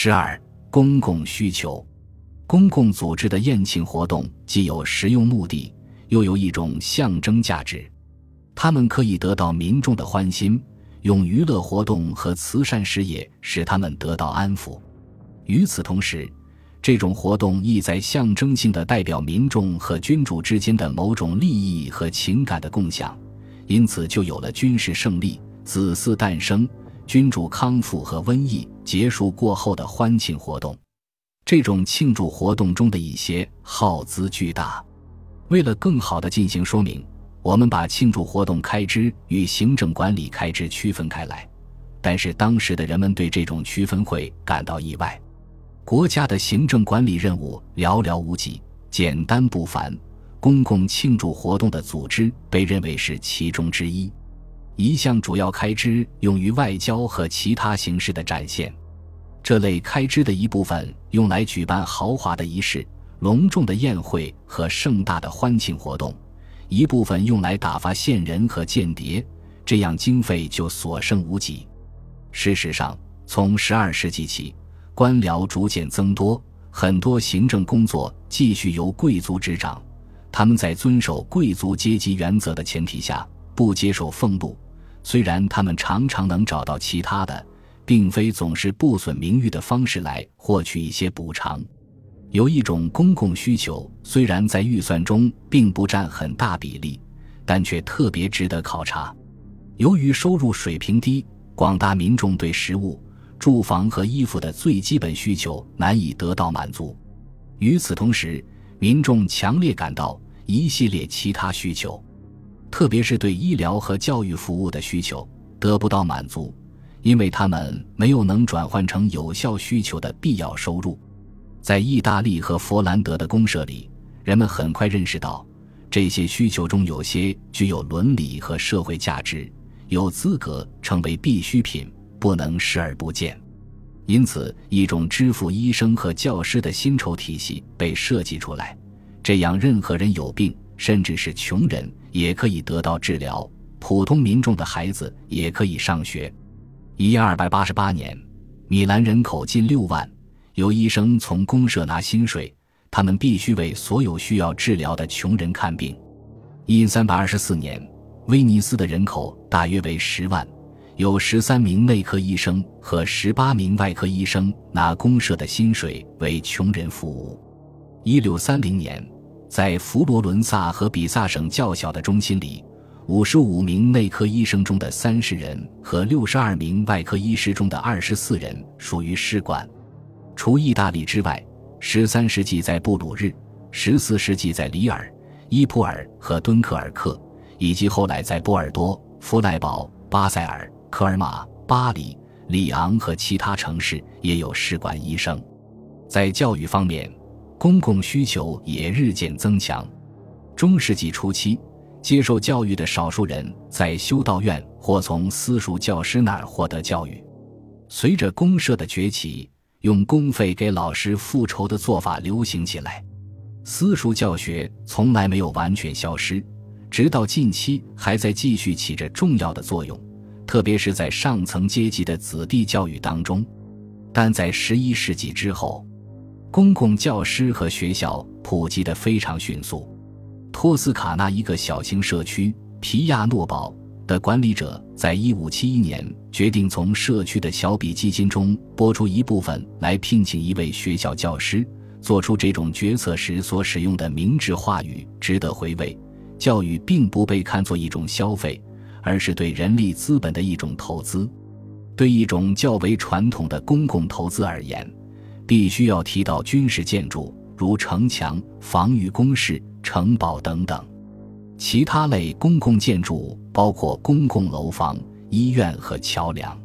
十二、公共需求。公共组织的宴请活动既有实用目的，又有一种象征价值。他们可以得到民众的欢心，用娱乐活动和慈善事业使他们得到安抚。与此同时，这种活动意在象征性的代表民众和君主之间的某种利益和情感的共享，因此就有了军事胜利、子嗣诞生、君主康复和瘟疫结束过后的欢庆活动。这种庆祝活动中的一些耗资巨大。为了更好地进行说明，我们把庆祝活动开支与行政管理开支区分开来。但是当时的人们对这种区分会感到意外。国家的行政管理任务寥寥无几，简单不凡。公共庆祝活动的组织被认为是其中之一。一项主要开支用于外交和其他形式的展现。这类开支的一部分用来举办豪华的仪式、隆重的宴会和盛大的欢庆活动，一部分用来打发线人和间谍，这样经费就所剩无几。事实上，从十二世纪起，官僚逐渐增多，很多行政工作继续由贵族执掌。他们在遵守贵族阶级原则的前提下，不接受俸禄，虽然他们常常能找到其他的。并非总是不损名誉的方式来获取一些补偿。有一种公共需求，虽然在预算中并不占很大比例，但却特别值得考察。由于收入水平低，广大民众对食物、住房和衣服的最基本需求难以得到满足。与此同时，民众强烈感到一系列其他需求，特别是对医疗和教育服务的需求得不到满足。因为他们没有能转换成有效需求的必要收入，在意大利和佛兰德的公社里，人们很快认识到，这些需求中有些具有伦理和社会价值，有资格成为必需品，不能视而不见。因此，一种支付医生和教师的薪酬体系被设计出来，这样任何人有病，甚至是穷人也可以得到治疗，普通民众的孩子也可以上学。一二百八十八年，米兰人口近六万，有医生从公社拿薪水，他们必须为所有需要治疗的穷人看病。一三百二十四年，威尼斯的人口大约为十万，有十三名内科医生和十八名外科医生拿公社的薪水为穷人服务。一六三零年，在佛罗伦萨和比萨省较小的中心里。五十五名内科医生中的三十人和六十二名外科医师中的二十四人属于试管。除意大利之外，十三世纪在布鲁日，十四世纪在里尔、伊普尔和敦刻尔克，以及后来在波尔多、弗赖堡、巴塞尔、科尔马、巴黎、里昂和其他城市也有试管医生。在教育方面，公共需求也日渐增强。中世纪初期。接受教育的少数人在修道院或从私塾教师那儿获得教育。随着公社的崛起，用公费给老师复仇的做法流行起来。私塾教学从来没有完全消失，直到近期还在继续起着重要的作用，特别是在上层阶级的子弟教育当中。但在十一世纪之后，公共教师和学校普及得非常迅速。托斯卡纳一个小型社区皮亚诺堡的管理者，在一五七一年决定从社区的小笔基金中拨出一部分来聘请一位学校教师。做出这种决策时所使用的明智话语值得回味。教育并不被看作一种消费，而是对人力资本的一种投资。对一种较为传统的公共投资而言，必须要提到军事建筑，如城墙、防御工事。城堡等等，其他类公共建筑包括公共楼房、医院和桥梁。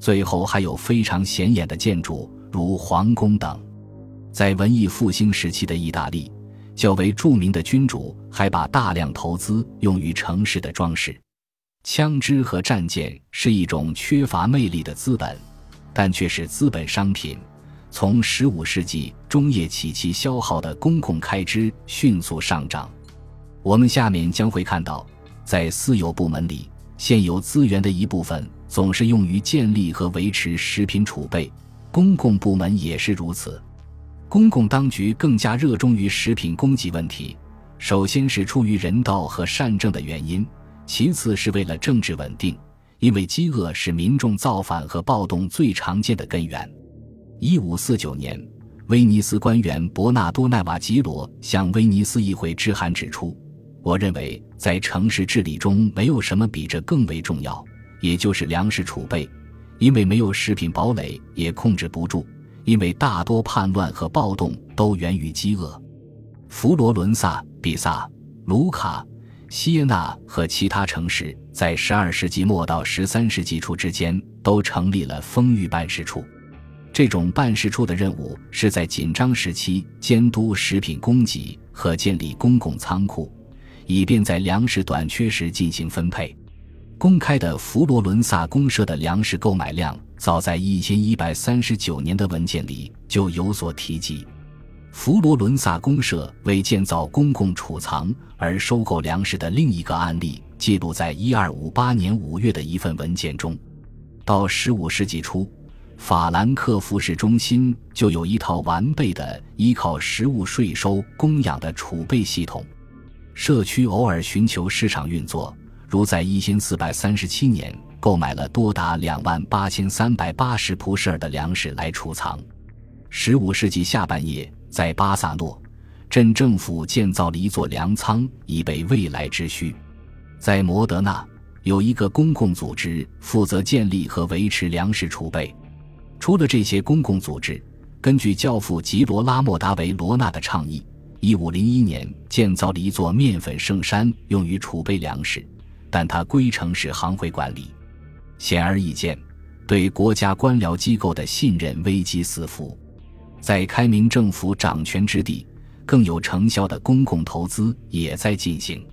最后还有非常显眼的建筑，如皇宫等。在文艺复兴时期的意大利，较为著名的君主还把大量投资用于城市的装饰。枪支和战舰是一种缺乏魅力的资本，但却是资本商品。从十五世纪中叶起，其消耗的公共开支迅速上涨。我们下面将会看到，在私有部门里，现有资源的一部分总是用于建立和维持食品储备，公共部门也是如此。公共当局更加热衷于食品供给问题，首先是出于人道和善政的原因，其次是为了政治稳定，因为饥饿是民众造反和暴动最常见的根源。一五四九年，威尼斯官员伯纳多·奈瓦基罗向威尼斯议会致函指出：“我认为在城市治理中没有什么比这更为重要，也就是粮食储备。”因为没有食品堡垒，也控制不住。因为大多叛乱和暴动都源于饥饿。佛罗伦萨、比萨、卢卡、锡耶纳和其他城市在12世纪末到13世纪初之间都成立了丰裕办事处。这种办事处的任务是在紧张时期监督食品供给和建立公共仓库，以便在粮食短缺时进行分配。公开的佛罗伦萨公社的粮食购买量，早在一千一百三十九年的文件里就有所提及。佛罗伦萨公社为建造公共储藏而收购粮食的另一个案例，记录在一二五八年五月的一份文件中。到十五世纪初，法兰克福市中心就有一套完备的依靠食物税收供养的储备系统。社区偶尔寻求市场运作。如在一千四百三十七年购买了多达两万八千三百八十普舍尔的粮食来储藏。十五世纪下半叶，在巴萨诺镇政府建造了一座粮仓，以备未来之需。在摩德纳，有一个公共组织负责建立和维持粮食储备。除了这些公共组织，根据教父吉罗拉莫·达维罗纳的倡议，一五零一年建造了一座面粉圣山，用于储备粮食。但它归城市行会管理，显而易见，对国家官僚机构的信任危机四伏。在开明政府掌权之地，更有成效的公共投资也在进行。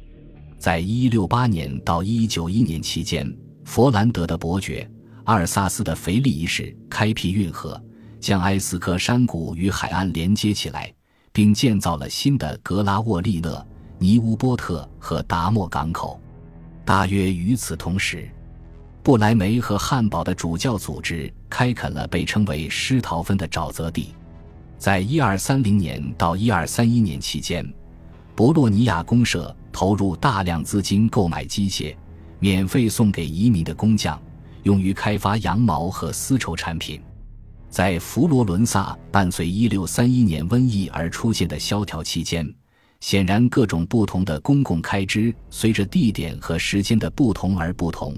在一六八年到一九一年期间，佛兰德的伯爵阿尔萨斯的腓力一世开辟运河，将埃斯科山谷与海岸连接起来，并建造了新的格拉沃利讷、尼乌波特和达莫港口。大约与此同时，布莱梅和汉堡的主教组织开垦了被称为施陶芬的沼泽地。在一二三零年到一二三一年期间，博洛尼亚公社投入大量资金购买机械，免费送给移民的工匠，用于开发羊毛和丝绸产品。在佛罗伦萨伴随一六三一年瘟疫而出现的萧条期间。显然，各种不同的公共开支随着地点和时间的不同而不同，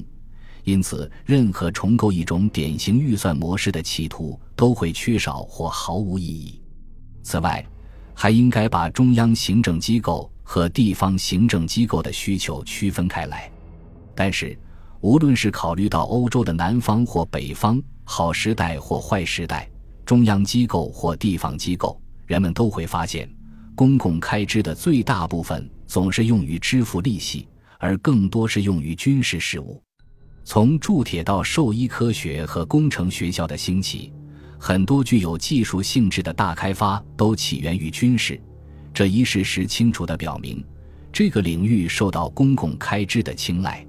因此，任何重构一种典型预算模式的企图都会缺少或毫无意义。此外，还应该把中央行政机构和地方行政机构的需求区分开来。但是，无论是考虑到欧洲的南方或北方，好时代或坏时代，中央机构或地方机构，人们都会发现。公共开支的最大部分总是用于支付利息，而更多是用于军事事务。从铸铁到兽医科学和工程学校的兴起，很多具有技术性质的大开发都起源于军事。这一事实清楚地表明，这个领域受到公共开支的青睐。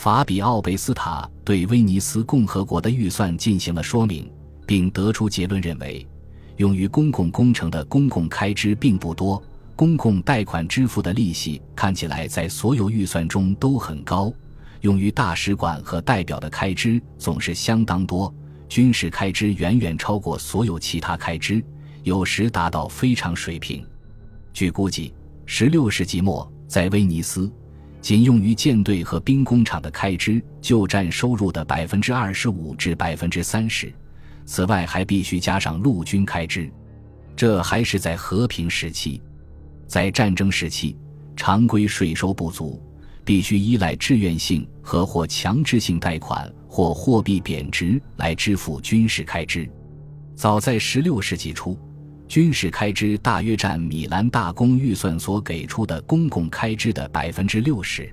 法比奥·贝斯塔对威尼斯共和国的预算进行了说明，并得出结论，认为。用于公共工程的公共开支并不多，公共贷款支付的利息看起来在所有预算中都很高。用于大使馆和代表的开支总是相当多，军事开支远远超过所有其他开支，有时达到非常水平。据估计，16世纪末在威尼斯，仅用于舰队和兵工厂的开支就占收入的百分之二十五至百分之三十。此外，还必须加上陆军开支，这还是在和平时期。在战争时期，常规税收不足，必须依赖志愿性和或强制性贷款或货币贬值来支付军事开支。早在16世纪初，军事开支大约占米兰大公预算所给出的公共开支的百分之六十。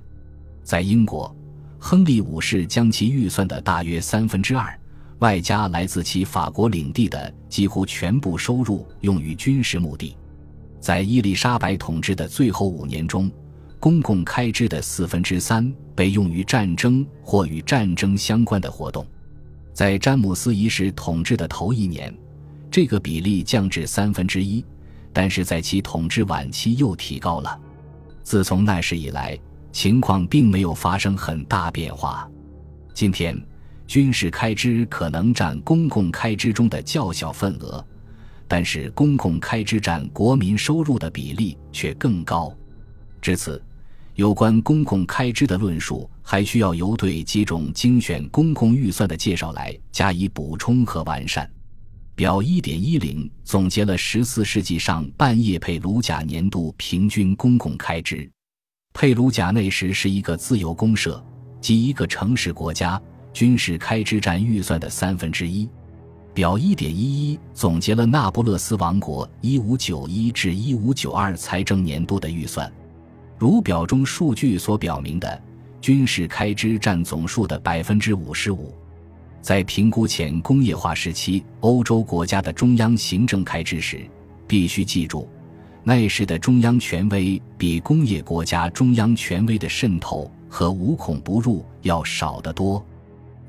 在英国，亨利五世将其预算的大约三分之二。外加来自其法国领地的几乎全部收入用于军事目的，在伊丽莎白统治的最后五年中，公共开支的四分之三被用于战争或与战争相关的活动。在詹姆斯一世统治的头一年，这个比例降至三分之一，但是在其统治晚期又提高了。自从那时以来，情况并没有发生很大变化。今天，军事开支可能占公共开支中的较小份额，但是公共开支占国民收入的比例却更高。至此，有关公共开支的论述还需要由对几种精选公共预算的介绍来加以补充和完善。表一点一零总结了十四世纪上半叶佩鲁贾年度平均公共开支。佩鲁贾那时是一个自由公社，即一个城市国家，军事开支占预算的三分之一。表一点一一总结了那不勒斯王国一五九一至一五九二财政年度的预算。如表中数据所表明的，军事开支占总数的百分之五十五。在评估前工业化时期欧洲国家的中央行政开支时，必须记住，那时的中央权威比工业国家中央权威的渗透和无孔不入要少得多。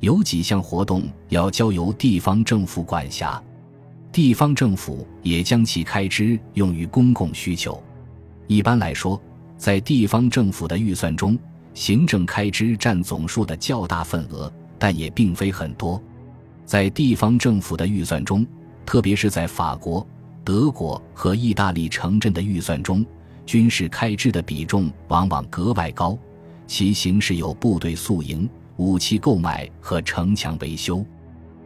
有几项活动要交由地方政府管辖，地方政府也将其开支用于公共需求。一般来说，在地方政府的预算中，行政开支占总数的较大份额。但也并非很多，在地方政府的预算中，特别是在法国、德国和意大利城镇的预算中，军事开支的比重往往格外高。其形式有部队宿营、武器购买和城墙维修。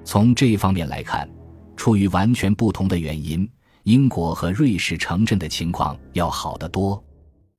从这方面来看，出于完全不同的原因，英国和瑞士城镇的情况要好得多。